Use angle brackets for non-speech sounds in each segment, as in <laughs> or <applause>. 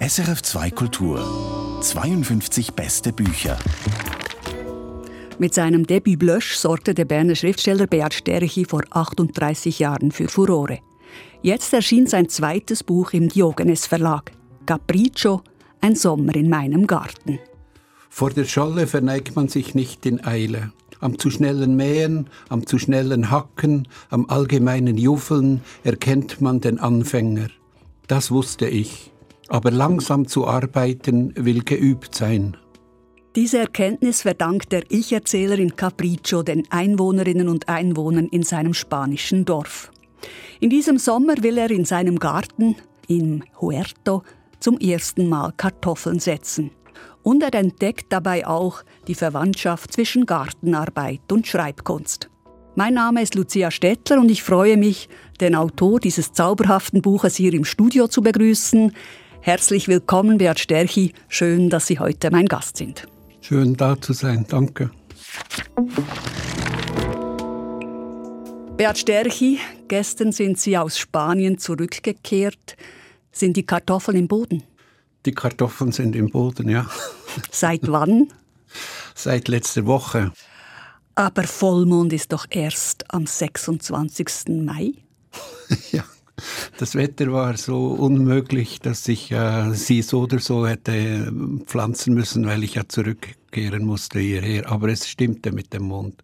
SRF 2 Kultur 52 beste Bücher. Mit seinem Debüt Blösch sorgte der Berner Schriftsteller Beat Sterchi vor 38 Jahren für Furore. Jetzt erschien sein zweites Buch im Diogenes Verlag. Capriccio, ein Sommer in meinem Garten. Vor der Scholle verneigt man sich nicht in Eile. Am zu schnellen Mähen, am zu schnellen Hacken, am allgemeinen Juffeln erkennt man den Anfänger. Das wusste ich. Aber langsam zu arbeiten will geübt sein. Diese Erkenntnis verdankt der Ich-Erzähler in Capriccio den Einwohnerinnen und Einwohnern in seinem spanischen Dorf. In diesem Sommer will er in seinem Garten, im Huerto, zum ersten Mal Kartoffeln setzen. Und er entdeckt dabei auch die Verwandtschaft zwischen Gartenarbeit und Schreibkunst. Mein Name ist Lucia Stettler und ich freue mich, den Autor dieses zauberhaften Buches hier im Studio zu begrüßen. Herzlich willkommen, Beat Sterchi. Schön, dass Sie heute mein Gast sind. Schön da zu sein, danke. Beat Sterchi, gestern sind Sie aus Spanien zurückgekehrt. Sind die Kartoffeln im Boden? Die Kartoffeln sind im Boden, ja. Seit wann? Seit letzter Woche. Aber Vollmond ist doch erst am 26. Mai. <laughs> ja. Das Wetter war so unmöglich, dass ich äh, sie so oder so hätte äh, pflanzen müssen, weil ich ja zurückkehren musste hierher. Aber es stimmte mit dem Mond.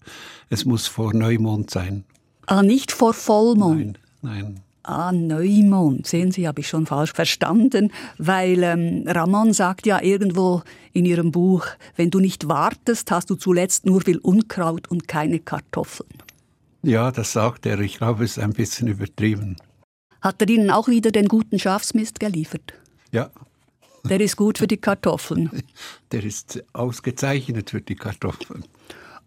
Es muss vor Neumond sein. Ah, nicht vor Vollmond? Nein, nein. Ah, Neumond. Sehen Sie, habe ich schon falsch verstanden, weil ähm, Ramon sagt ja irgendwo in ihrem Buch, wenn du nicht wartest, hast du zuletzt nur viel Unkraut und keine Kartoffeln. Ja, das sagt er. Ich glaube, es ist ein bisschen übertrieben. Hat er Ihnen auch wieder den guten Schafsmist geliefert? Ja. Der ist gut für die Kartoffeln. <laughs> Der ist ausgezeichnet für die Kartoffeln.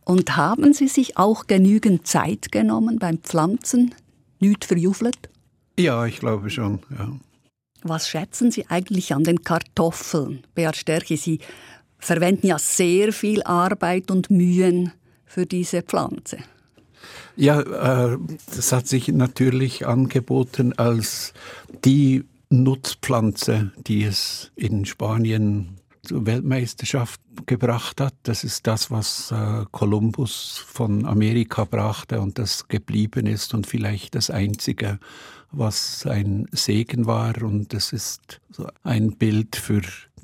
Und haben Sie sich auch genügend Zeit genommen beim Pflanzen? Nicht verjufelt? Ja, ich glaube schon, ja. Was schätzen Sie eigentlich an den Kartoffeln, Beat Stärke? Sie verwenden ja sehr viel Arbeit und Mühen für diese Pflanze. Ja, äh, das hat sich natürlich angeboten als die Nutzpflanze, die es in Spanien zur Weltmeisterschaft gebracht hat. Das ist das, was äh, Kolumbus von Amerika brachte und das geblieben ist und vielleicht das Einzige, was ein Segen war. Und es ist ein Bild für,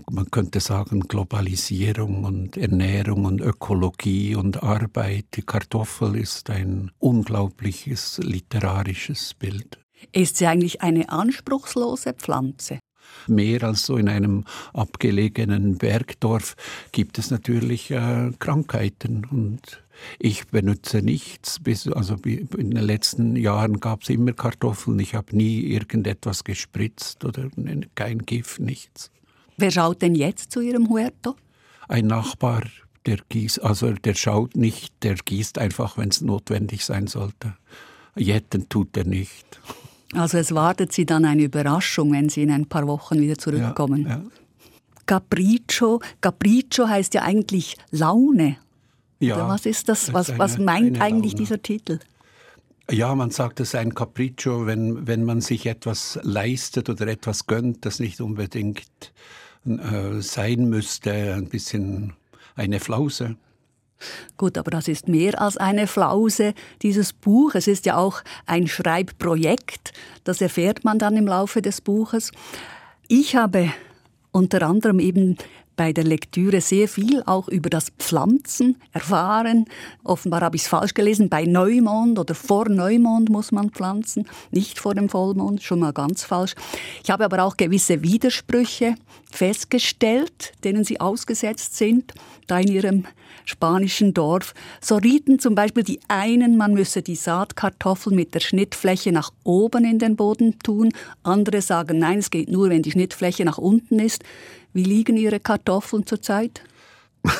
man könnte sagen, Globalisierung und Ernährung und Ökologie und Arbeit. Die Kartoffel ist ein unglaubliches literarisches Bild. Ist sie eigentlich eine anspruchslose Pflanze? Mehr als so in einem abgelegenen Bergdorf gibt es natürlich äh, Krankheiten und ich benutze nichts. Bis, also in den letzten Jahren gab es immer Kartoffeln. Ich habe nie irgendetwas gespritzt oder kein Gift, nichts. Wer schaut denn jetzt zu Ihrem Huerto? Ein Nachbar, der gießt, also der schaut nicht, der gießt einfach, wenn es notwendig sein sollte. Jetten tut er nicht. Also es wartet Sie dann eine Überraschung, wenn Sie in ein paar Wochen wieder zurückkommen. Ja, ja. Capriccio, Capriccio heißt ja eigentlich Laune. Ja, Oder was ist das? Was, eine, was meint eigentlich Laune. dieser Titel? Ja, man sagt, es ist ein Capriccio, wenn, wenn man sich etwas leistet oder etwas gönnt, das nicht unbedingt äh, sein müsste, ein bisschen eine Flause. Gut, aber das ist mehr als eine Flause, dieses Buch. Es ist ja auch ein Schreibprojekt. Das erfährt man dann im Laufe des Buches. Ich habe unter anderem eben bei der Lektüre sehr viel auch über das Pflanzen erfahren. Offenbar habe ich es falsch gelesen. Bei Neumond oder vor Neumond muss man pflanzen, nicht vor dem Vollmond, schon mal ganz falsch. Ich habe aber auch gewisse Widersprüche festgestellt, denen sie ausgesetzt sind, da in ihrem spanischen Dorf. So rieten zum Beispiel die einen, man müsse die Saatkartoffel mit der Schnittfläche nach oben in den Boden tun. Andere sagen, nein, es geht nur, wenn die Schnittfläche nach unten ist. Wie liegen Ihre Kartoffeln zurzeit? <laughs>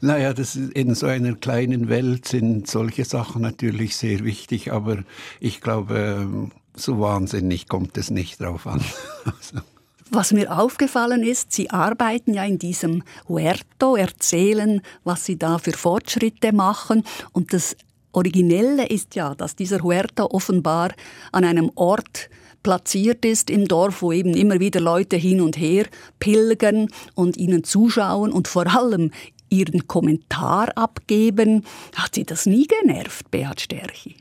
Naja, das in so einer kleinen Welt sind solche Sachen natürlich sehr wichtig, aber ich glaube, so wahnsinnig kommt es nicht drauf an. <laughs> Was mir aufgefallen ist, Sie arbeiten ja in diesem Huerto, erzählen, was Sie da für Fortschritte machen. Und das Originelle ist ja, dass dieser Huerto offenbar an einem Ort platziert ist im Dorf, wo eben immer wieder Leute hin und her pilgern und ihnen zuschauen und vor allem ihren Kommentar abgeben. Hat Sie das nie genervt, Beat Sterchi?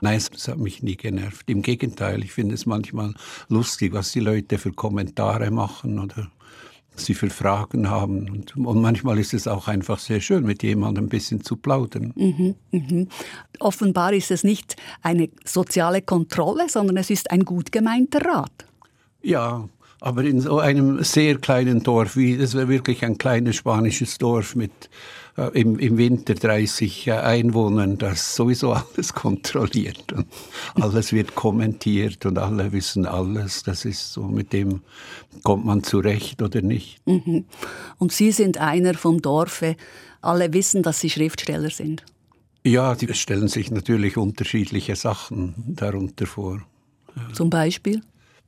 Nein, es hat mich nie genervt. Im Gegenteil, ich finde es manchmal lustig, was die Leute für Kommentare machen oder sie für Fragen haben. Und, und, manchmal ist es auch einfach sehr schön, mit jemandem ein bisschen zu plaudern. Mhm, mhm. Offenbar ist es nicht eine soziale Kontrolle, sondern es ist ein gut gemeinter Rat. Ja, aber in so einem sehr kleinen Dorf, wie das wäre wirklich ein kleines spanisches Dorf mit äh, im, im Winter 30 äh, Einwohnern, das sowieso alles <laughs> kontrolliert und alles wird kommentiert und alle wissen alles. Das ist so, mit dem kommt man zurecht oder nicht. Mhm. Und Sie sind einer vom Dorfe. Alle wissen, dass Sie Schriftsteller sind. Ja, die stellen sich natürlich unterschiedliche Sachen darunter vor. Zum Beispiel?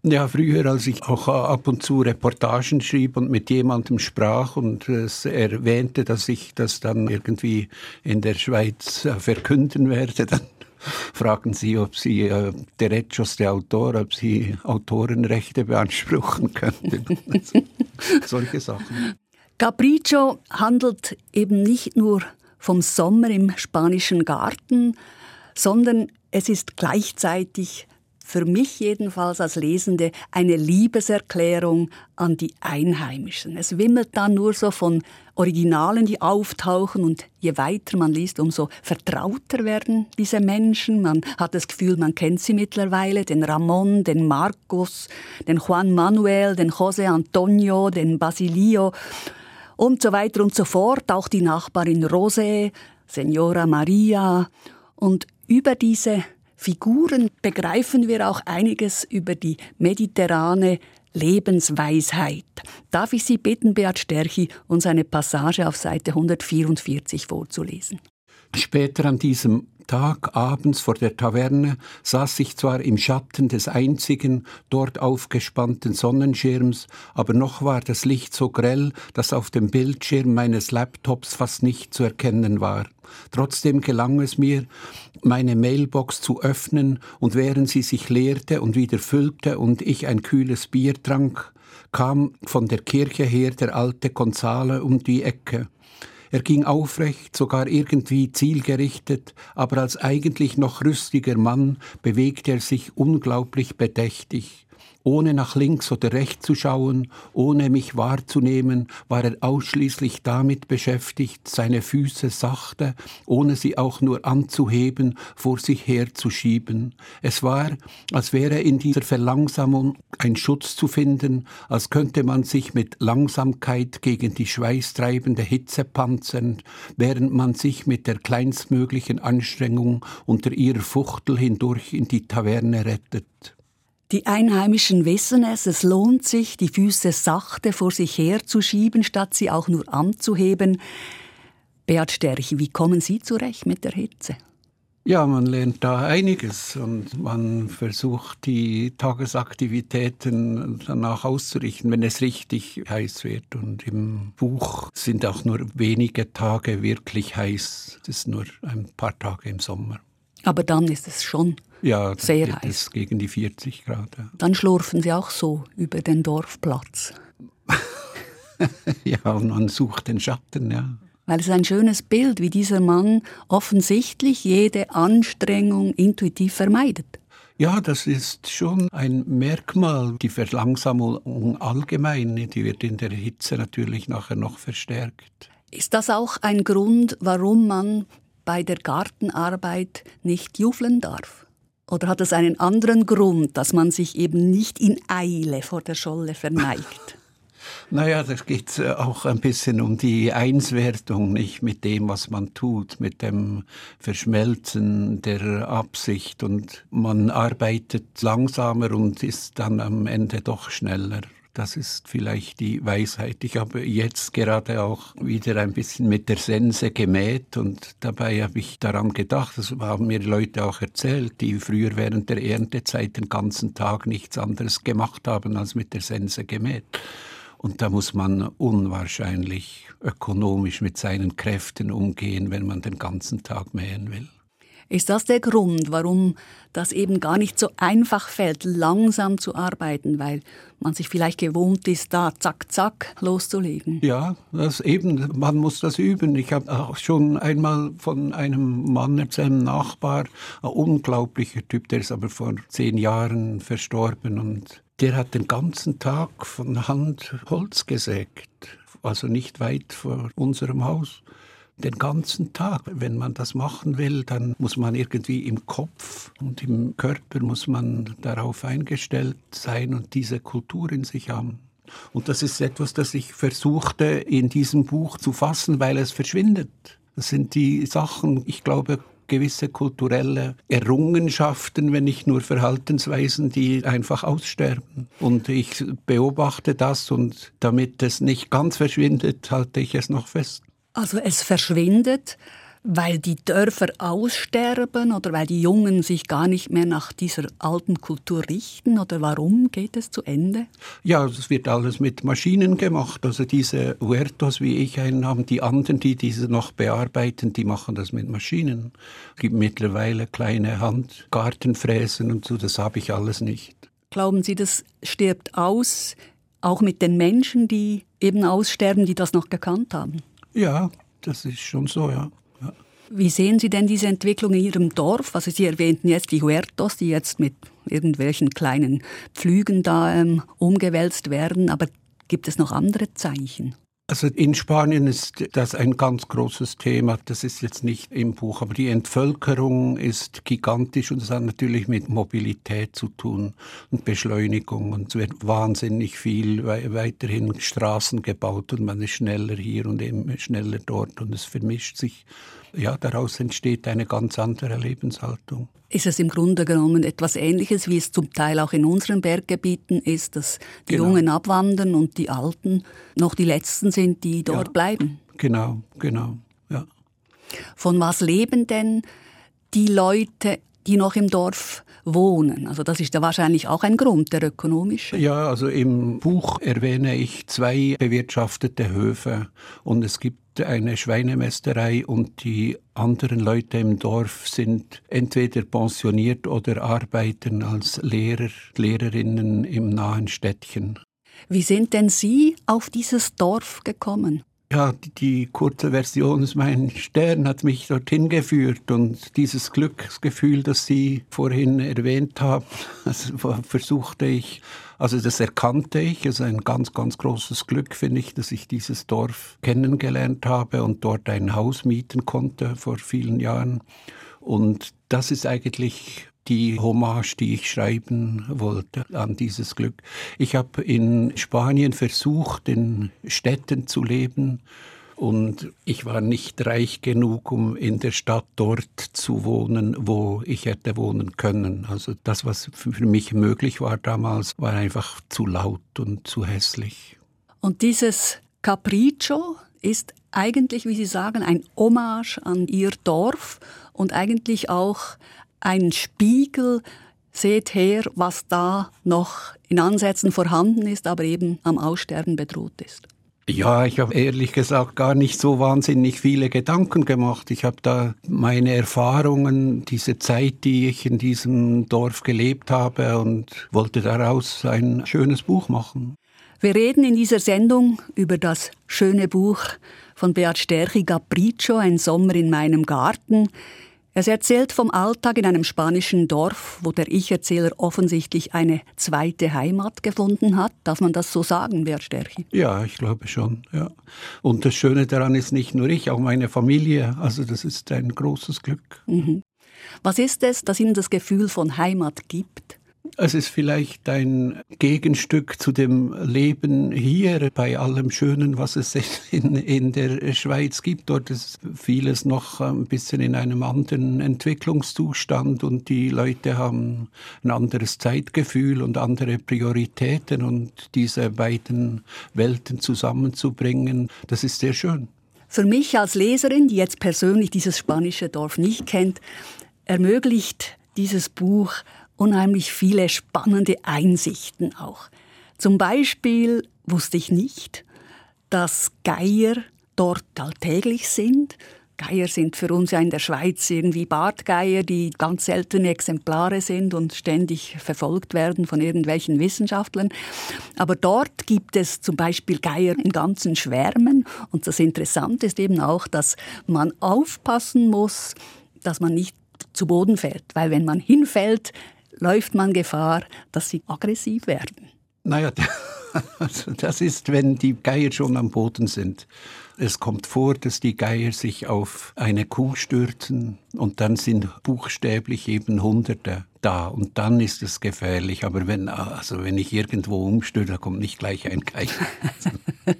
Ja, früher, als ich auch ab und zu Reportagen schrieb und mit jemandem sprach und es erwähnte, dass ich das dann irgendwie in der Schweiz äh, verkünden werde, <laughs> dann fragen sie, ob sie äh, Derechos de Autor, ob sie Autorenrechte beanspruchen könnten. <laughs> Solche Sachen. Capriccio handelt eben nicht nur vom Sommer im spanischen Garten, sondern es ist gleichzeitig für mich jedenfalls als Lesende eine Liebeserklärung an die Einheimischen. Es wimmelt dann nur so von Originalen, die auftauchen und je weiter man liest, umso vertrauter werden diese Menschen. Man hat das Gefühl, man kennt sie mittlerweile, den Ramon, den Marcos, den Juan Manuel, den José Antonio, den Basilio und so weiter und so fort. Auch die Nachbarin Rosé, Senora Maria und über diese Figuren begreifen wir auch einiges über die mediterrane Lebensweisheit. Darf ich Sie bitten, Beat Sterchi, uns eine Passage auf Seite 144 vorzulesen? Später an diesem Tag abends vor der Taverne saß ich zwar im Schatten des einzigen dort aufgespannten Sonnenschirms, aber noch war das Licht so grell, dass auf dem Bildschirm meines Laptops fast nicht zu erkennen war. Trotzdem gelang es mir, meine Mailbox zu öffnen, und während sie sich leerte und wieder füllte und ich ein kühles Bier trank, kam von der Kirche her der alte Gonzale um die Ecke. Er ging aufrecht, sogar irgendwie zielgerichtet, aber als eigentlich noch rüstiger Mann bewegte er sich unglaublich bedächtig. Ohne nach links oder rechts zu schauen, ohne mich wahrzunehmen, war er ausschließlich damit beschäftigt, seine Füße sachte, ohne sie auch nur anzuheben, vor sich herzuschieben. Es war, als wäre in dieser Verlangsamung ein Schutz zu finden, als könnte man sich mit Langsamkeit gegen die schweißtreibende Hitze panzern, während man sich mit der kleinstmöglichen Anstrengung unter ihrer Fuchtel hindurch in die Taverne rettet. Die Einheimischen wissen es, es lohnt sich, die Füße sachte vor sich herzuschieben, statt sie auch nur anzuheben. Beat Sterch, wie kommen Sie zurecht mit der Hitze? Ja, man lernt da einiges und man versucht die Tagesaktivitäten danach auszurichten, wenn es richtig heiß wird. Und im Buch sind auch nur wenige Tage wirklich heiß. Es ist nur ein paar Tage im Sommer. Aber dann ist es schon ja, sehr heiß. Es gegen die 40 Grad. Ja. Dann schlurfen Sie auch so über den Dorfplatz. <laughs> ja, und man sucht den Schatten, ja. Weil es ein schönes Bild, wie dieser Mann offensichtlich jede Anstrengung intuitiv vermeidet. Ja, das ist schon ein Merkmal. Die Verlangsamung allgemein, die wird in der Hitze natürlich nachher noch verstärkt. Ist das auch ein Grund, warum man bei der Gartenarbeit nicht jubeln darf? Oder hat es einen anderen Grund, dass man sich eben nicht in Eile vor der Scholle verneigt? <laughs> Naja, da geht es äh, auch ein bisschen um die Einswertung, nicht mit dem, was man tut, mit dem Verschmelzen der Absicht. Und man arbeitet langsamer und ist dann am Ende doch schneller. Das ist vielleicht die Weisheit. Ich habe jetzt gerade auch wieder ein bisschen mit der Sense gemäht und dabei habe ich daran gedacht, das haben mir Leute auch erzählt, die früher während der Erntezeit den ganzen Tag nichts anderes gemacht haben, als mit der Sense gemäht. Und da muss man unwahrscheinlich ökonomisch mit seinen Kräften umgehen, wenn man den ganzen Tag mähen will. Ist das der Grund, warum das eben gar nicht so einfach fällt, langsam zu arbeiten, weil man sich vielleicht gewohnt ist, da zack, zack loszulegen? Ja, das eben, man muss das üben. Ich habe auch schon einmal von einem Mann, seinem Nachbar, ein unglaublicher Typ, der ist aber vor zehn Jahren verstorben und der hat den ganzen Tag von Hand Holz gesägt, also nicht weit vor unserem Haus den ganzen Tag. Wenn man das machen will, dann muss man irgendwie im Kopf und im Körper muss man darauf eingestellt sein und diese Kultur in sich haben. Und das ist etwas, das ich versuchte in diesem Buch zu fassen, weil es verschwindet. Das sind die Sachen, ich glaube, gewisse kulturelle Errungenschaften, wenn nicht nur Verhaltensweisen, die einfach aussterben. Und ich beobachte das und damit es nicht ganz verschwindet, halte ich es noch fest. Also es verschwindet, weil die Dörfer aussterben oder weil die Jungen sich gar nicht mehr nach dieser alten Kultur richten oder warum geht es zu Ende? Ja, es wird alles mit Maschinen gemacht. Also diese Huertos, wie ich einen haben, die anderen, die diese noch bearbeiten, die machen das mit Maschinen. Es gibt mittlerweile kleine Handgartenfräsen und so, das habe ich alles nicht. Glauben Sie, das stirbt aus, auch mit den Menschen, die eben aussterben, die das noch gekannt haben? Ja, das ist schon so, ja. ja. Wie sehen Sie denn diese Entwicklung in Ihrem Dorf? Also Sie erwähnten jetzt die Huertos, die jetzt mit irgendwelchen kleinen Pflügen da ähm, umgewälzt werden, aber gibt es noch andere Zeichen? Also in Spanien ist das ein ganz großes Thema. Das ist jetzt nicht im Buch, aber die Entvölkerung ist gigantisch und das hat natürlich mit Mobilität zu tun und Beschleunigung. Und es wird wahnsinnig viel weiterhin Straßen gebaut und man ist schneller hier und eben schneller dort und es vermischt sich ja, daraus entsteht eine ganz andere Lebenshaltung. Ist es im Grunde genommen etwas Ähnliches, wie es zum Teil auch in unseren Berggebieten ist, dass die genau. Jungen abwandern und die Alten noch die Letzten sind, die dort ja, bleiben? Genau, genau, ja. Von was leben denn die Leute, die noch im Dorf wohnen. Also das ist ja wahrscheinlich auch ein Grund, der ökonomische. Ja, also im Buch erwähne ich zwei bewirtschaftete Höfe und es gibt eine Schweinemästerei und die anderen Leute im Dorf sind entweder pensioniert oder arbeiten als Lehrer, Lehrerinnen im nahen Städtchen. Wie sind denn Sie auf dieses Dorf gekommen? Ja, die, kurze Version ist, mein Stern hat mich dorthin geführt und dieses Glücksgefühl, das Sie vorhin erwähnt haben, <laughs> das versuchte ich also das erkannte ich. Es ist ein ganz, ganz großes Glück, finde ich, dass ich dieses Dorf kennengelernt habe und dort ein Haus mieten konnte vor vielen Jahren. Und das ist eigentlich die Hommage, die ich schreiben wollte an dieses Glück. Ich habe in Spanien versucht, in Städten zu leben und ich war nicht reich genug, um in der Stadt dort zu wohnen, wo ich hätte wohnen können. Also das, was für mich möglich war damals, war einfach zu laut und zu hässlich. Und dieses Capriccio ist eigentlich, wie Sie sagen, ein Hommage an Ihr Dorf und eigentlich auch ein Spiegel. Seht her, was da noch in Ansätzen vorhanden ist, aber eben am Aussterben bedroht ist. Ja, ich habe ehrlich gesagt gar nicht so wahnsinnig viele Gedanken gemacht. Ich habe da meine Erfahrungen, diese Zeit, die ich in diesem Dorf gelebt habe und wollte daraus ein schönes Buch machen. Wir reden in dieser Sendung über das schöne Buch von Beat Sterchi Capriccio, Ein Sommer in meinem Garten. Es erzählt vom Alltag in einem spanischen Dorf, wo der Ich-Erzähler offensichtlich eine zweite Heimat gefunden hat. Darf man das so sagen, Bert Sterchi? Ja, ich glaube schon. Ja. Und das Schöne daran ist nicht nur ich, auch meine Familie. Also das ist ein großes Glück. Mhm. Was ist es, das Ihnen das Gefühl von Heimat gibt? Es ist vielleicht ein Gegenstück zu dem Leben hier, bei allem Schönen, was es in, in der Schweiz gibt. Dort ist vieles noch ein bisschen in einem anderen Entwicklungszustand und die Leute haben ein anderes Zeitgefühl und andere Prioritäten und diese beiden Welten zusammenzubringen, das ist sehr schön. Für mich als Leserin, die jetzt persönlich dieses spanische Dorf nicht kennt, ermöglicht dieses Buch unheimlich viele spannende Einsichten auch. Zum Beispiel wusste ich nicht, dass Geier dort alltäglich sind. Geier sind für uns ja in der Schweiz irgendwie Bartgeier, die ganz seltene Exemplare sind und ständig verfolgt werden von irgendwelchen Wissenschaftlern. Aber dort gibt es zum Beispiel Geier in ganzen Schwärmen. Und das Interessante ist eben auch, dass man aufpassen muss, dass man nicht zu Boden fällt. Weil wenn man hinfällt, läuft man Gefahr, dass sie aggressiv werden. Naja, <laughs> das ist, wenn die Geier schon am Boden sind. Es kommt vor, dass die Geier sich auf eine Kuh stürzen und dann sind buchstäblich eben Hunderte da und dann ist es gefährlich. Aber wenn, also wenn ich irgendwo umstürze, kommt nicht gleich ein Geier. <laughs>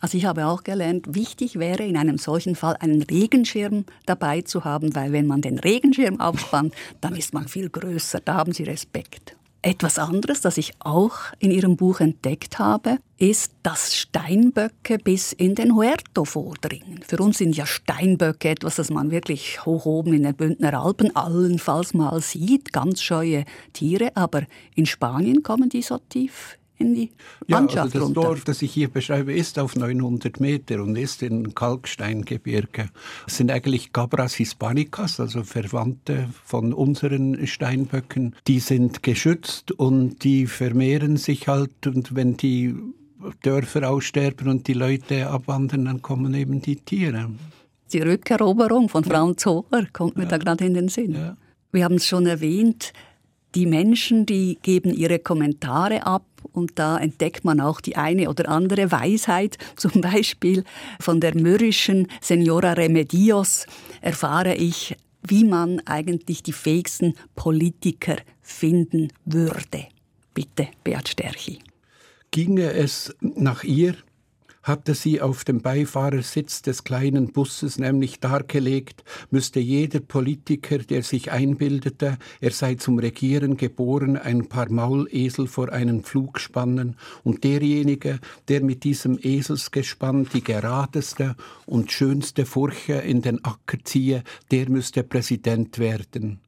Also ich habe auch gelernt, wichtig wäre in einem solchen Fall einen Regenschirm dabei zu haben, weil wenn man den Regenschirm aufspannt, dann ist man viel größer. Da haben Sie Respekt. Etwas anderes, das ich auch in Ihrem Buch entdeckt habe, ist, dass Steinböcke bis in den Huerto vordringen. Für uns sind ja Steinböcke etwas, das man wirklich hoch oben in den Bündner Alpen allenfalls mal sieht, ganz scheue Tiere, aber in Spanien kommen die so tief in die Landschaft ja, also das runter. Dorf, das ich hier beschreibe, ist auf 900 Meter und ist in Kalksteingebirge. Es sind eigentlich Cabras hispanicas, also Verwandte von unseren Steinböcken. Die sind geschützt und die vermehren sich halt und wenn die Dörfer aussterben und die Leute abwandern, dann kommen eben die Tiere. Die Rückeroberung von Franz Hohler kommt mir ja. da gerade in den Sinn. Ja. Wir haben es schon erwähnt, die Menschen, die geben ihre Kommentare ab und da entdeckt man auch die eine oder andere Weisheit. <laughs> Zum Beispiel von der mürrischen Senora Remedios erfahre ich, wie man eigentlich die fähigsten Politiker finden würde. Bitte, Beat Sterchi. Ginge es nach ihr, hatte sie auf dem Beifahrersitz des kleinen Busses nämlich dargelegt, müsste jeder Politiker, der sich einbildete, er sei zum Regieren geboren, ein paar Maulesel vor einen Pflug spannen, und derjenige, der mit diesem Eselsgespann die geradeste und schönste Furche in den Acker ziehe, der müsste Präsident werden.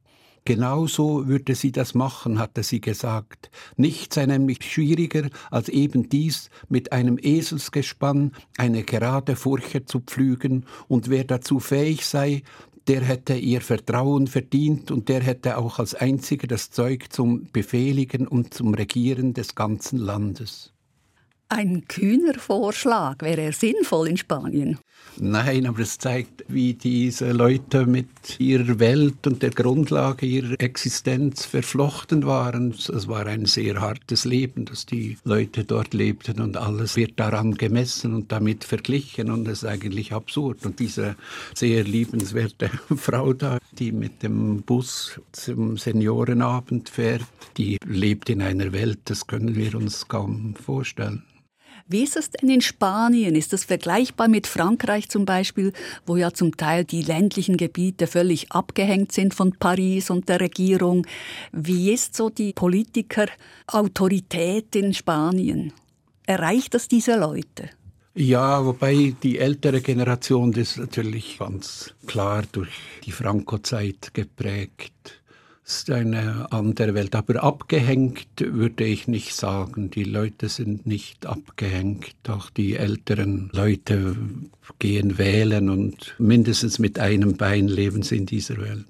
Genauso würde sie das machen, hatte sie gesagt. Nichts sei nämlich schwieriger, als eben dies mit einem Eselsgespann eine gerade Furche zu pflügen, und wer dazu fähig sei, der hätte ihr Vertrauen verdient und der hätte auch als einziger das Zeug zum Befehligen und zum Regieren des ganzen Landes. Ein kühner Vorschlag. Wäre er sinnvoll in Spanien? Nein, aber es zeigt, wie diese Leute mit ihrer Welt und der Grundlage ihrer Existenz verflochten waren. Es war ein sehr hartes Leben, das die Leute dort lebten und alles wird daran gemessen und damit verglichen und das ist eigentlich absurd. Und diese sehr liebenswerte <laughs> Frau da, die mit dem Bus zum Seniorenabend fährt, die lebt in einer Welt, das können wir uns kaum vorstellen. Wie ist es denn in Spanien? Ist das vergleichbar mit Frankreich zum Beispiel, wo ja zum Teil die ländlichen Gebiete völlig abgehängt sind von Paris und der Regierung? Wie ist so die Politikerautorität in Spanien? Erreicht das diese Leute? Ja, wobei die ältere Generation das natürlich ganz klar durch die Franco-Zeit geprägt ist eine andere Welt. Aber abgehängt würde ich nicht sagen. Die Leute sind nicht abgehängt. Auch die älteren Leute gehen wählen und mindestens mit einem Bein leben sie in dieser Welt.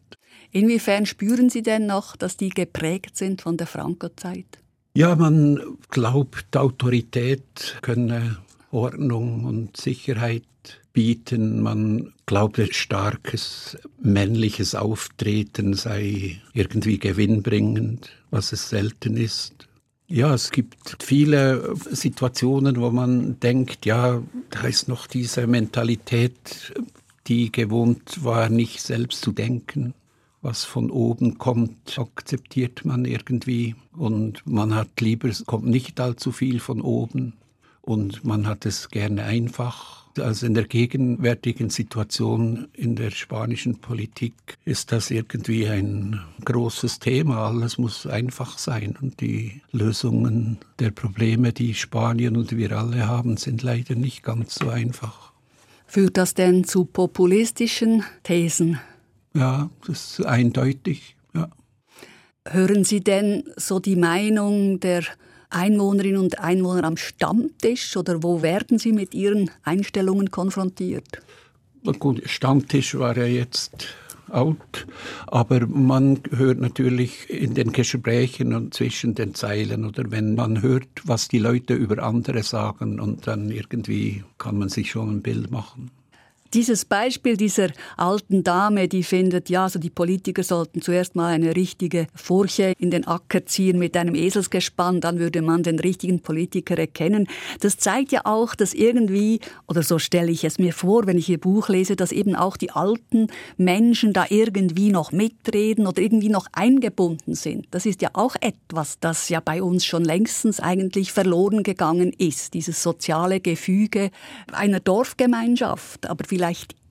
Inwiefern spüren Sie denn noch, dass die geprägt sind von der Franco-Zeit? Ja, man glaubt, Autorität könne Ordnung und Sicherheit bieten. Man glaube, starkes männliches Auftreten sei irgendwie gewinnbringend, was es selten ist. Ja, es gibt viele Situationen, wo man denkt, ja, da ist noch diese Mentalität, die gewohnt war, nicht selbst zu denken. Was von oben kommt, akzeptiert man irgendwie und man hat lieber, es kommt nicht allzu viel von oben und man hat es gerne einfach also in der gegenwärtigen Situation in der spanischen Politik ist das irgendwie ein großes Thema. Alles muss einfach sein und die Lösungen der Probleme, die Spanien und wir alle haben, sind leider nicht ganz so einfach. Führt das denn zu populistischen Thesen? Ja, das ist eindeutig. Ja. Hören Sie denn so die Meinung der Einwohnerinnen und Einwohner am Stammtisch oder wo werden Sie mit Ihren Einstellungen konfrontiert? Gut, Stammtisch war ja jetzt out, aber man hört natürlich in den Gesprächen und zwischen den Zeilen oder wenn man hört, was die Leute über andere sagen und dann irgendwie kann man sich schon ein Bild machen. Dieses Beispiel dieser alten Dame, die findet, ja, also die Politiker sollten zuerst mal eine richtige Furche in den Acker ziehen mit einem Eselsgespann, dann würde man den richtigen Politiker erkennen. Das zeigt ja auch, dass irgendwie, oder so stelle ich es mir vor, wenn ich Ihr Buch lese, dass eben auch die alten Menschen da irgendwie noch mitreden oder irgendwie noch eingebunden sind. Das ist ja auch etwas, das ja bei uns schon längstens eigentlich verloren gegangen ist, dieses soziale Gefüge einer Dorfgemeinschaft. Aber Vielleicht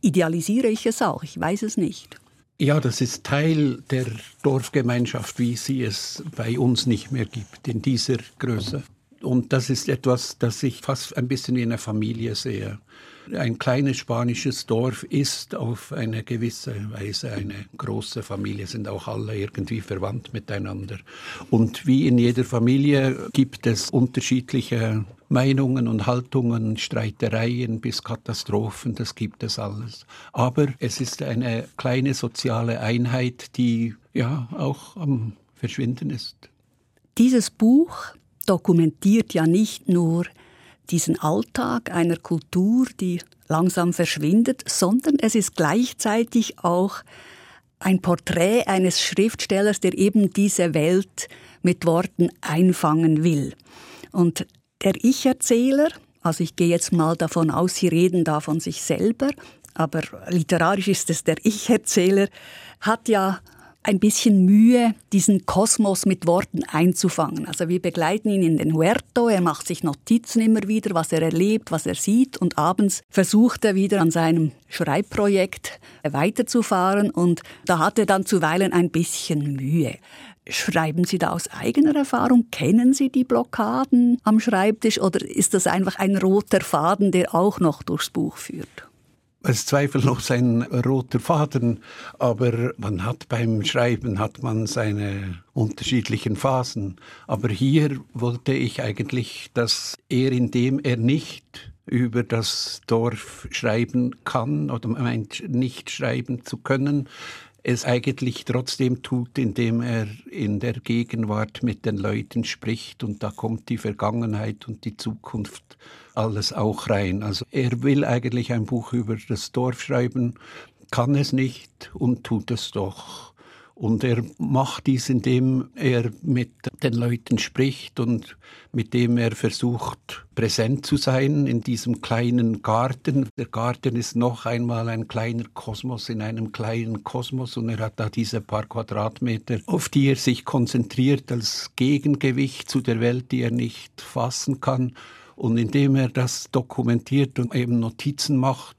idealisiere ich es auch, ich weiß es nicht. Ja, das ist Teil der Dorfgemeinschaft, wie sie es bei uns nicht mehr gibt, in dieser Größe. Und das ist etwas, das ich fast ein bisschen wie eine Familie sehe. Ein kleines spanisches Dorf ist auf eine gewisse Weise eine große Familie, sind auch alle irgendwie verwandt miteinander. Und wie in jeder Familie gibt es unterschiedliche Meinungen und Haltungen, Streitereien bis Katastrophen, das gibt es alles. Aber es ist eine kleine soziale Einheit, die ja auch am Verschwinden ist. Dieses Buch dokumentiert ja nicht nur diesen Alltag einer Kultur, die langsam verschwindet, sondern es ist gleichzeitig auch ein Porträt eines Schriftstellers, der eben diese Welt mit Worten einfangen will. Und der Ich-Erzähler, also ich gehe jetzt mal davon aus, Sie reden da von sich selber, aber literarisch ist es der Ich-Erzähler, hat ja ein bisschen Mühe, diesen Kosmos mit Worten einzufangen. Also wir begleiten ihn in den Huerto, er macht sich Notizen immer wieder, was er erlebt, was er sieht und abends versucht er wieder an seinem Schreibprojekt weiterzufahren und da hat er dann zuweilen ein bisschen Mühe. Schreiben Sie da aus eigener Erfahrung? Kennen Sie die Blockaden am Schreibtisch oder ist das einfach ein roter Faden, der auch noch durchs Buch führt? Ist zweifellos ein roter Faden, aber man hat beim Schreiben hat man seine unterschiedlichen Phasen. Aber hier wollte ich eigentlich, dass er, indem er nicht über das Dorf schreiben kann oder meint nicht schreiben zu können, es eigentlich trotzdem tut, indem er in der Gegenwart mit den Leuten spricht und da kommt die Vergangenheit und die Zukunft alles auch rein. Also er will eigentlich ein Buch über das Dorf schreiben, kann es nicht und tut es doch. Und er macht dies, indem er mit den Leuten spricht und mit dem er versucht, präsent zu sein in diesem kleinen Garten. Der Garten ist noch einmal ein kleiner Kosmos in einem kleinen Kosmos und er hat da diese paar Quadratmeter, auf die er sich konzentriert als Gegengewicht zu der Welt, die er nicht fassen kann. Und indem er das dokumentiert und eben Notizen macht,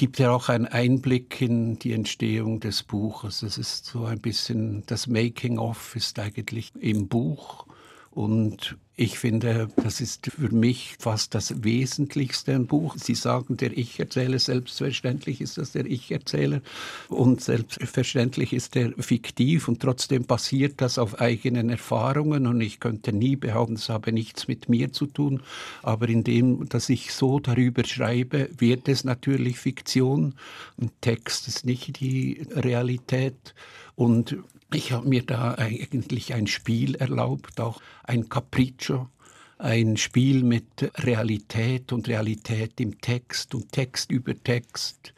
gibt ja auch einen Einblick in die Entstehung des Buches. Es ist so ein bisschen, das Making-of ist eigentlich im Buch und ich finde, das ist für mich fast das Wesentlichste im Buch. Sie sagen, der Ich-Erzähler, selbstverständlich ist das der Ich-Erzähler und selbstverständlich ist er fiktiv und trotzdem basiert das auf eigenen Erfahrungen und ich könnte nie behaupten, es habe nichts mit mir zu tun, aber indem, dass ich so darüber schreibe, wird es natürlich Fiktion. Ein Text ist nicht die Realität und ich habe mir da eigentlich ein Spiel erlaubt, auch ein Capriccio, ein Spiel mit Realität und Realität im Text und Text über Text.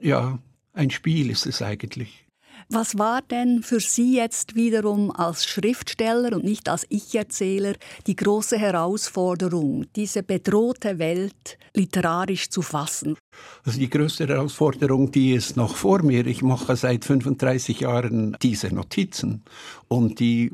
Ja, ein Spiel ist es eigentlich. Was war denn für Sie jetzt wiederum als Schriftsteller und nicht als Ich-Erzähler die große Herausforderung, diese bedrohte Welt literarisch zu fassen? Also die größte Herausforderung, die ist noch vor mir. Ich mache seit 35 Jahren diese Notizen und die,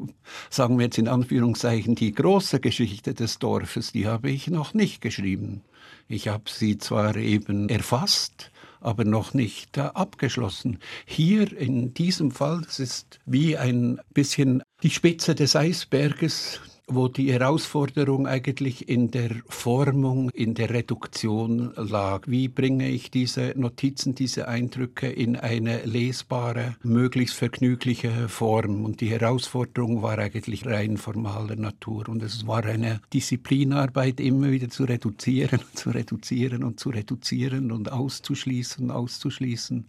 sagen wir jetzt in Anführungszeichen, die große Geschichte des Dorfes, die habe ich noch nicht geschrieben. Ich habe sie zwar eben erfasst, aber noch nicht äh, abgeschlossen. Hier in diesem Fall, das ist wie ein bisschen die Spitze des Eisberges, wo die Herausforderung eigentlich in der Formung, in der Reduktion lag. Wie bringe ich diese Notizen, diese Eindrücke in eine lesbare, möglichst vergnügliche Form? Und die Herausforderung war eigentlich rein formaler Natur. Und es war eine Disziplinarbeit, immer wieder zu reduzieren, zu reduzieren und zu reduzieren und auszuschließen, auszuschließen.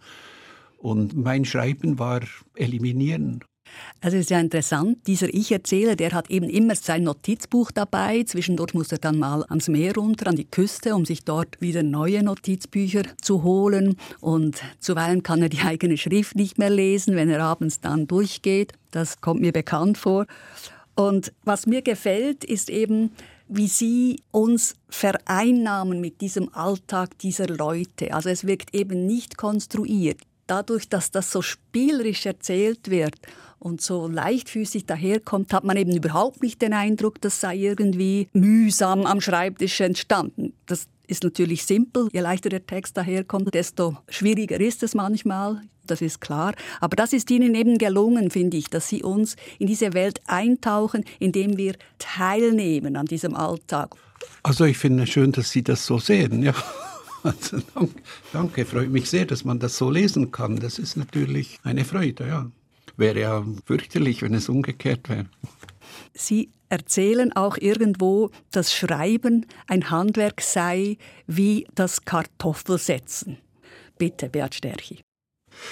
Und mein Schreiben war eliminieren. Also es ist ja interessant, dieser Ich-Erzähler, der hat eben immer sein Notizbuch dabei. Zwischendurch muss er dann mal ans Meer runter, an die Küste, um sich dort wieder neue Notizbücher zu holen. Und zuweilen kann er die eigene Schrift nicht mehr lesen, wenn er abends dann durchgeht. Das kommt mir bekannt vor. Und was mir gefällt, ist eben, wie sie uns vereinnahmen mit diesem Alltag dieser Leute. Also es wirkt eben nicht konstruiert. Dadurch, dass das so spielerisch erzählt wird und so leichtfüßig daherkommt, hat man eben überhaupt nicht den Eindruck, das sei irgendwie mühsam am Schreibtisch entstanden. Das ist natürlich simpel. Je leichter der Text daherkommt, desto schwieriger ist es manchmal. Das ist klar. Aber das ist ihnen eben gelungen, finde ich, dass sie uns in diese Welt eintauchen, indem wir teilnehmen an diesem Alltag. Also ich finde es schön, dass Sie das so sehen. Ja. <laughs> Also, danke, freut mich sehr, dass man das so lesen kann. Das ist natürlich eine Freude, ja. Wäre ja fürchterlich, wenn es umgekehrt wäre. Sie erzählen auch irgendwo, dass Schreiben ein Handwerk sei wie das Kartoffelsetzen. Bitte, Beat Sterchi.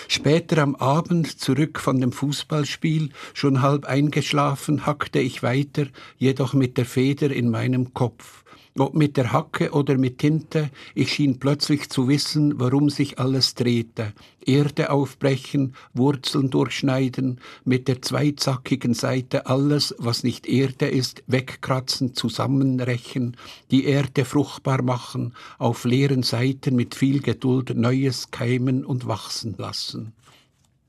Später am Abend, zurück von dem Fußballspiel, schon halb eingeschlafen, hackte ich weiter, jedoch mit der Feder in meinem Kopf. Ob mit der Hacke oder mit Tinte, ich schien plötzlich zu wissen, warum sich alles drehte. Erde aufbrechen, Wurzeln durchschneiden, mit der zweizackigen Seite alles, was nicht Erde ist, wegkratzen, zusammenrechen, die Erde fruchtbar machen, auf leeren Seiten mit viel Geduld Neues keimen und wachsen lassen.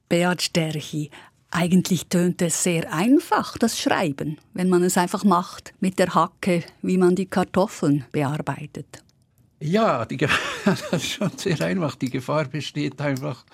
Beat Sterchi, eigentlich tönt es sehr einfach, das Schreiben, wenn man es einfach macht mit der Hacke, wie man die Kartoffeln bearbeitet. Ja, die <laughs> das ist schon sehr einfach. Die Gefahr besteht einfach,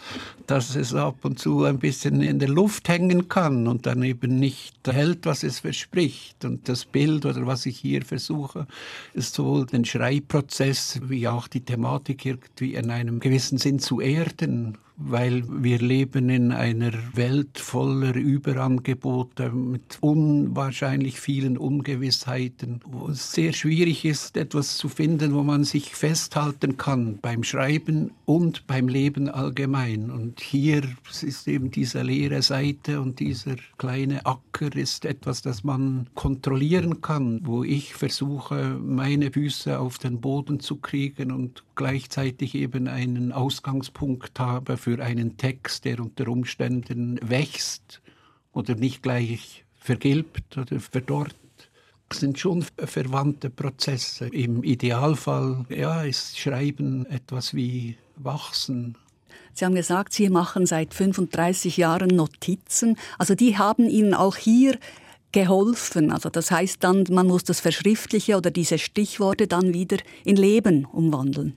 dass es ab und zu ein bisschen in der Luft hängen kann und dann eben nicht hält, was es verspricht. Und das Bild oder was ich hier versuche, ist sowohl den Schreibprozess wie auch die Thematik irgendwie in einem gewissen Sinn zu erden weil wir leben in einer Welt voller Überangebote mit unwahrscheinlich vielen Ungewissheiten, wo es sehr schwierig ist, etwas zu finden, wo man sich festhalten kann beim Schreiben und beim Leben allgemein. Und hier ist eben diese leere Seite und dieser kleine Acker ist etwas, das man kontrollieren kann, wo ich versuche, meine Füße auf den Boden zu kriegen und gleichzeitig eben einen Ausgangspunkt habe für einen Text, der unter Umständen wächst oder nicht gleich vergilbt oder verdorrt. Das sind schon verwandte Prozesse. Im Idealfall ja, ist Schreiben etwas wie Wachsen. Sie haben gesagt, Sie machen seit 35 Jahren Notizen. Also die haben Ihnen auch hier geholfen. Also das heißt dann, man muss das Verschriftliche oder diese Stichworte dann wieder in Leben umwandeln.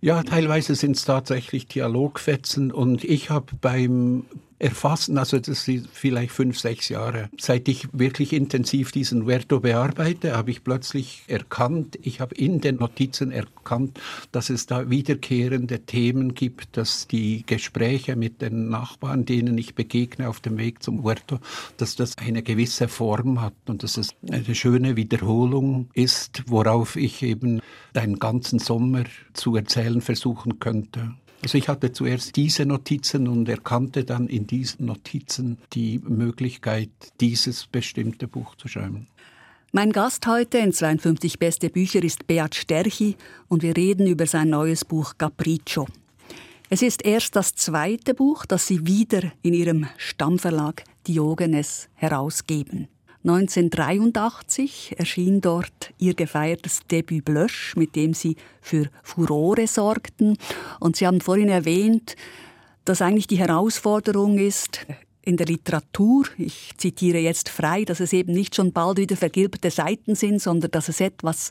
Ja, teilweise sind es tatsächlich Dialogfetzen und ich habe beim erfassen. Also das ist vielleicht fünf, sechs Jahre. Seit ich wirklich intensiv diesen Verto bearbeite, habe ich plötzlich erkannt, ich habe in den Notizen erkannt, dass es da wiederkehrende Themen gibt, dass die Gespräche mit den Nachbarn, denen ich begegne auf dem Weg zum Huerto, dass das eine gewisse Form hat und dass es eine schöne Wiederholung ist, worauf ich eben einen ganzen Sommer zu erzählen versuchen könnte. Also ich hatte zuerst diese Notizen und erkannte dann in diesen Notizen die Möglichkeit, dieses bestimmte Buch zu schreiben. Mein Gast heute in 52 Beste Bücher ist Beat Sterchi und wir reden über sein neues Buch Capriccio. Es ist erst das zweite Buch, das Sie wieder in Ihrem Stammverlag Diogenes herausgeben. 1983 erschien dort ihr gefeiertes Debüt Blösch, mit dem sie für Furore sorgten. Und Sie haben vorhin erwähnt, dass eigentlich die Herausforderung ist, in der Literatur, ich zitiere jetzt frei, dass es eben nicht schon bald wieder vergilbte Seiten sind, sondern dass es etwas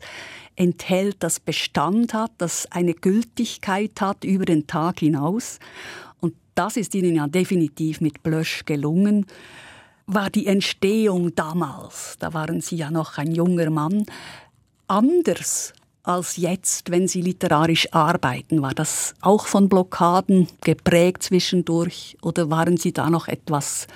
enthält, das Bestand hat, das eine Gültigkeit hat über den Tag hinaus. Und das ist Ihnen ja definitiv mit Blösch gelungen. War die Entstehung damals, da waren Sie ja noch ein junger Mann, anders als jetzt, wenn Sie literarisch arbeiten? War das auch von Blockaden geprägt zwischendurch oder waren Sie da noch etwas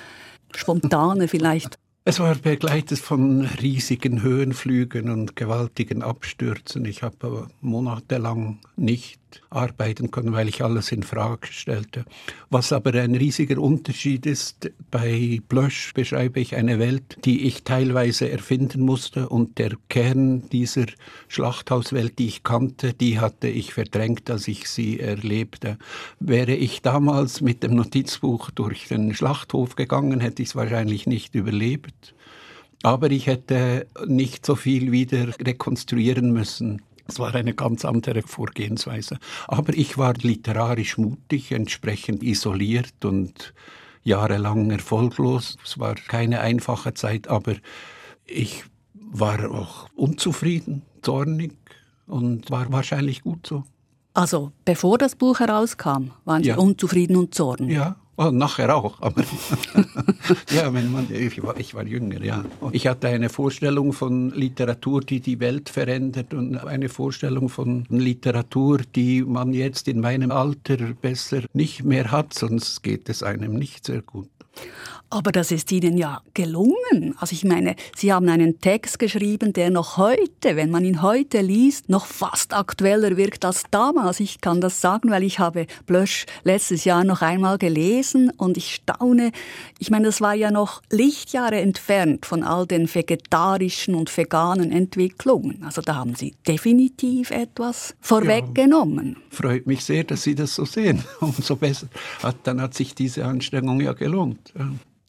spontaner vielleicht? Es war begleitet von riesigen Höhenflügen und gewaltigen Abstürzen. Ich habe monatelang nicht arbeiten können, weil ich alles in Frage stellte. Was aber ein riesiger Unterschied ist, bei Blösch beschreibe ich eine Welt, die ich teilweise erfinden musste und der Kern dieser Schlachthauswelt, die ich kannte, die hatte ich verdrängt, als ich sie erlebte. Wäre ich damals mit dem Notizbuch durch den Schlachthof gegangen, hätte ich es wahrscheinlich nicht überlebt. Aber ich hätte nicht so viel wieder rekonstruieren müssen. Es war eine ganz andere Vorgehensweise. Aber ich war literarisch mutig, entsprechend isoliert und jahrelang erfolglos. Es war keine einfache Zeit, aber ich war auch unzufrieden, zornig und war wahrscheinlich gut so. Also bevor das Buch herauskam, waren Sie ja. unzufrieden und zornig? Ja, Oh, nachher auch, aber <laughs> ja, wenn man, ich war, ich war jünger, ja. Ich hatte eine Vorstellung von Literatur, die die Welt verändert und eine Vorstellung von Literatur, die man jetzt in meinem Alter besser nicht mehr hat, sonst geht es einem nicht sehr gut. Aber das ist Ihnen ja gelungen. Also ich meine, Sie haben einen Text geschrieben, der noch heute, wenn man ihn heute liest, noch fast aktueller wirkt als damals. Ich kann das sagen, weil ich habe Blösch letztes Jahr noch einmal gelesen und ich staune. Ich meine, das war ja noch Lichtjahre entfernt von all den vegetarischen und veganen Entwicklungen. Also da haben Sie definitiv etwas vorweggenommen. Ja, freut mich sehr, dass Sie das so sehen. <laughs> Umso besser. Dann hat sich diese Anstrengung ja gelohnt.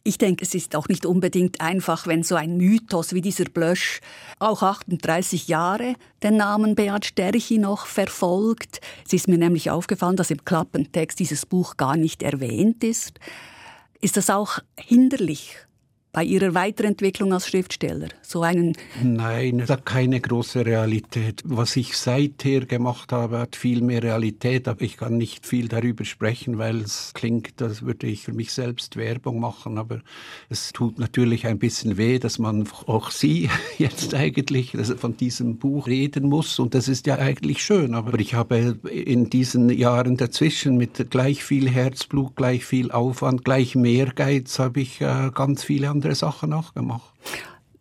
Ich denke, es ist auch nicht unbedingt einfach, wenn so ein Mythos wie dieser Blösch auch 38 Jahre den Namen Beat Sterchi noch verfolgt. Es ist mir nämlich aufgefallen, dass im Klappentext dieses Buch gar nicht erwähnt ist. Ist das auch hinderlich bei Ihrer Weiterentwicklung als Schriftsteller? So einen Nein, hat keine große Realität. Was ich seither gemacht habe, hat viel mehr Realität, aber ich kann nicht viel darüber sprechen, weil es klingt, als würde ich für mich selbst Werbung machen, aber es tut natürlich ein bisschen weh, dass man auch Sie <laughs> jetzt eigentlich von diesem Buch reden muss und das ist ja eigentlich schön, aber ich habe in diesen Jahren dazwischen mit gleich viel Herzblut, gleich viel Aufwand, gleich mehr Geiz habe ich äh, ganz viele andere andere Sachen nachgemacht.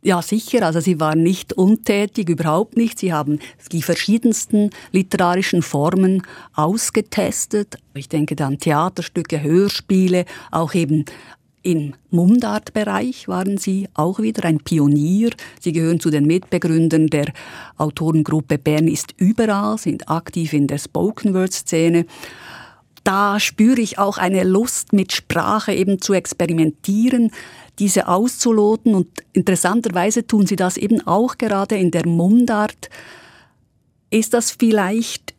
Ja, sicher. Also Sie waren nicht untätig, überhaupt nicht. Sie haben die verschiedensten literarischen Formen ausgetestet. Ich denke dann Theaterstücke, Hörspiele, auch eben im Mundartbereich waren Sie auch wieder ein Pionier. Sie gehören zu den Mitbegründern der Autorengruppe Bern ist überall, sind aktiv in der Spoken Word Szene da spüre ich auch eine Lust, mit Sprache eben zu experimentieren, diese auszuloten. Und interessanterweise tun sie das eben auch gerade in der Mundart. Ist das vielleicht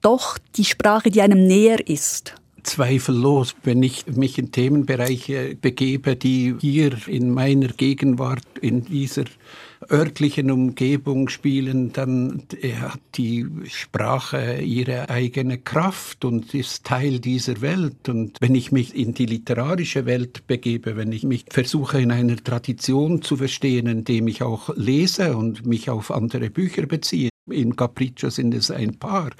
doch die Sprache, die einem näher ist? Zweifellos, wenn ich mich in Themenbereiche begebe, die hier in meiner Gegenwart, in dieser örtlichen Umgebung spielen, dann hat die Sprache ihre eigene Kraft und ist Teil dieser Welt. Und wenn ich mich in die literarische Welt begebe, wenn ich mich versuche in einer Tradition zu verstehen, indem ich auch lese und mich auf andere Bücher beziehe, in Capriccio sind es ein paar.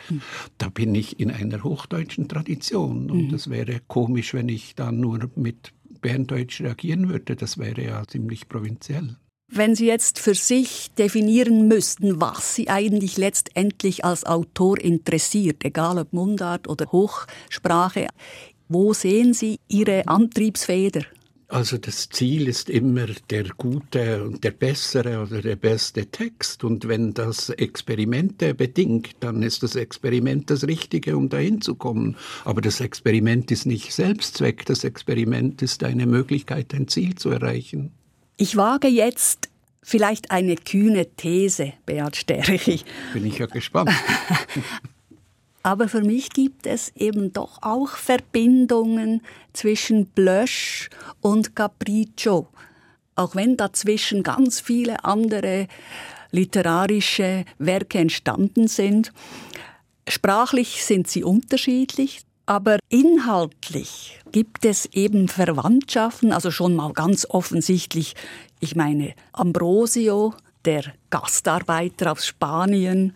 Da bin ich in einer hochdeutschen Tradition. Und es mhm. wäre komisch, wenn ich dann nur mit Berndeutsch reagieren würde. Das wäre ja ziemlich provinziell. Wenn Sie jetzt für sich definieren müssten, was Sie eigentlich letztendlich als Autor interessiert, egal ob Mundart oder Hochsprache, wo sehen Sie Ihre Antriebsfeder? Also das Ziel ist immer der gute und der bessere oder der beste Text. Und wenn das Experimente bedingt, dann ist das Experiment das Richtige, um dahin zu kommen. Aber das Experiment ist nicht Selbstzweck. Das Experiment ist eine Möglichkeit, ein Ziel zu erreichen. Ich wage jetzt vielleicht eine kühne These, Beat Sterchi. Bin ich ja gespannt. <laughs> Aber für mich gibt es eben doch auch Verbindungen zwischen Blösch und Capriccio. Auch wenn dazwischen ganz viele andere literarische Werke entstanden sind. Sprachlich sind sie unterschiedlich. Aber inhaltlich gibt es eben Verwandtschaften, also schon mal ganz offensichtlich, ich meine Ambrosio, der Gastarbeiter aus Spanien,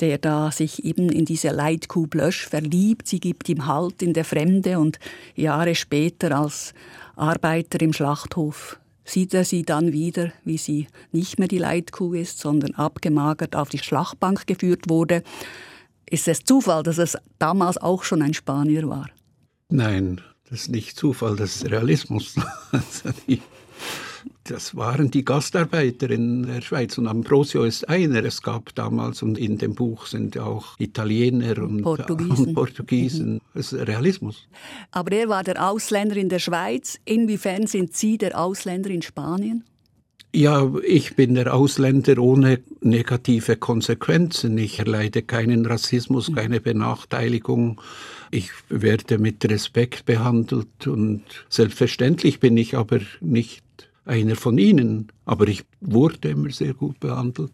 der da sich eben in diese Leitkuh Blösch verliebt. Sie gibt ihm Halt in der Fremde und Jahre später als Arbeiter im Schlachthof sieht er sie dann wieder, wie sie nicht mehr die Leitkuh ist, sondern abgemagert auf die Schlachtbank geführt wurde. Ist es Zufall, dass es damals auch schon ein Spanier war? Nein, das ist nicht Zufall, das ist Realismus. <laughs> Also das waren die Gastarbeiter in der Schweiz und Ambrosio ist einer. Es gab damals und in dem Buch sind auch Italiener und Portugiesen. <laughs> Und Portugiesen. Das ist Realismus. Aber er war der Ausländer in der Schweiz. Inwiefern sind Sie der Ausländer in Spanien? Ja, ich bin der Ausländer ohne negative Konsequenzen. Ich erleide keinen Rassismus, keine Benachteiligung. Ich werde mit Respekt behandelt und selbstverständlich bin ich aber nicht einer von ihnen. Aber ich wurde immer sehr gut behandelt.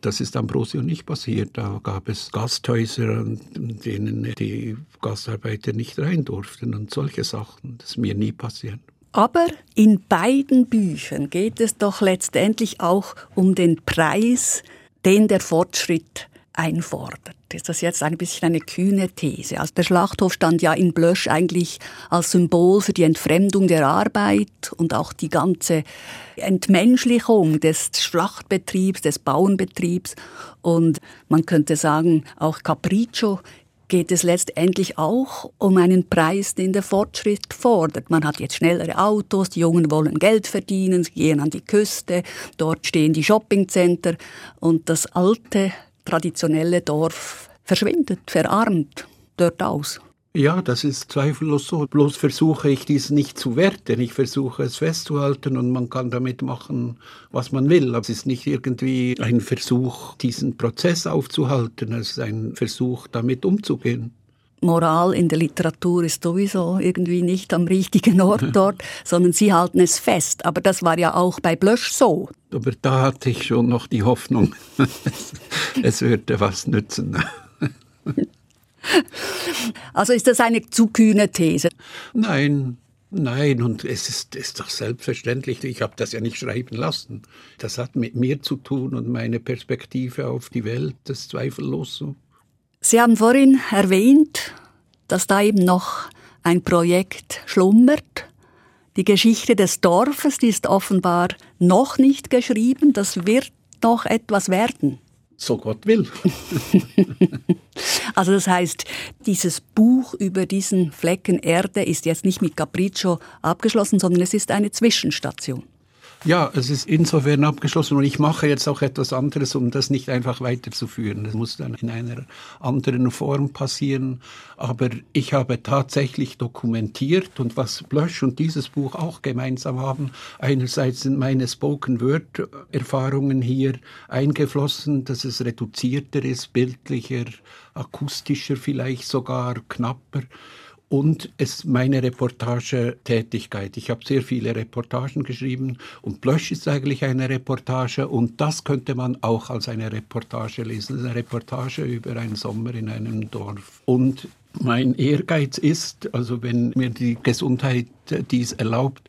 Das ist Ambrosio nicht passiert. Da gab es Gasthäuser, in denen die Gastarbeiter nicht rein durften und solche Sachen. Das ist mir nie passiert. Aber in beiden Büchern geht es doch letztendlich auch um den Preis, den der Fortschritt einfordert. Ist das jetzt ein bisschen eine kühne These? Also der Schlachthof stand ja in Blösch eigentlich als Symbol für die Entfremdung der Arbeit und auch die ganze Entmenschlichung des Schlachtbetriebs, des Bauernbetriebs. Und man könnte sagen, auch Capriccio geht es letztendlich auch um einen Preis, den der Fortschritt fordert. Man hat jetzt schnellere Autos, die Jungen wollen Geld verdienen, sie gehen an die Küste, dort stehen die Shoppingcenter und das alte traditionelle Dorf verschwindet, verarmt dort aus. Ja, das ist zweifellos so. Bloß versuche ich dies nicht zu werten. Ich versuche es festzuhalten und man kann damit machen, was man will. Aber es ist nicht irgendwie ein Versuch, diesen Prozess aufzuhalten. Es ist ein Versuch, damit umzugehen. Moral in der Literatur ist sowieso irgendwie nicht am richtigen Ort <laughs> dort, sondern sie halten es fest. Aber das war ja auch bei Blösch so. Aber da hatte ich schon noch die Hoffnung, <laughs> es würde was nützen. <laughs> <laughs> Also ist das eine zu kühne These? Nein, Nein, und es ist, ist doch selbstverständlich, ich habe das ja nicht schreiben lassen. Das hat mit mir zu tun und meine Perspektive auf die Welt, das ist zweifellos so. Sie haben vorhin erwähnt, dass da eben noch ein Projekt schlummert. Die Geschichte des Dorfes, die ist offenbar noch nicht geschrieben. Das wird noch etwas werden. So Gott will. <laughs> also das heißt, dieses Buch über diesen Flecken Erde ist jetzt nicht mit Capriccio abgeschlossen, sondern es ist eine Zwischenstation. Ja, es ist insofern abgeschlossen und ich mache jetzt auch etwas anderes, um das nicht einfach weiterzuführen. Das muss dann in einer anderen Form passieren. Aber ich habe tatsächlich dokumentiert und was Blösch und dieses Buch auch gemeinsam haben, einerseits sind meine Spoken Word Erfahrungen hier eingeflossen, dass es reduzierter ist, bildlicher, akustischer vielleicht sogar, knapper und es meine Reportagetätigkeit. Ich habe sehr viele Reportagen geschrieben und Blösch ist eigentlich eine Reportage und das könnte man auch als eine Reportage lesen. Eine Reportage über einen Sommer in einem Dorf. Und mein Ehrgeiz ist, also wenn mir die Gesundheit dies erlaubt,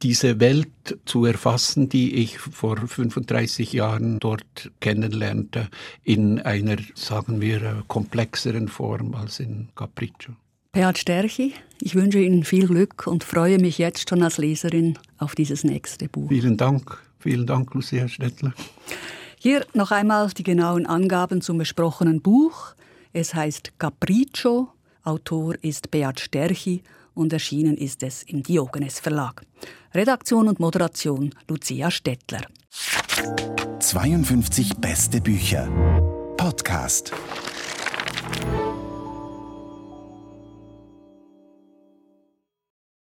diese Welt zu erfassen, die ich vor 35 Jahren dort kennenlernte, in einer, sagen wir, komplexeren Form als in Capriccio. Beat Sterchi, ich wünsche Ihnen viel Glück und freue mich jetzt schon als Leserin auf dieses nächste Buch. Vielen Dank, vielen Dank, Lucia Stettler. Hier noch einmal die genauen Angaben zum besprochenen Buch. Es heißt Capriccio, Autor ist Beat Sterchi und erschienen ist es im Diogenes Verlag. Redaktion und Moderation Lucia Stettler. 52 beste Bücher. Podcast.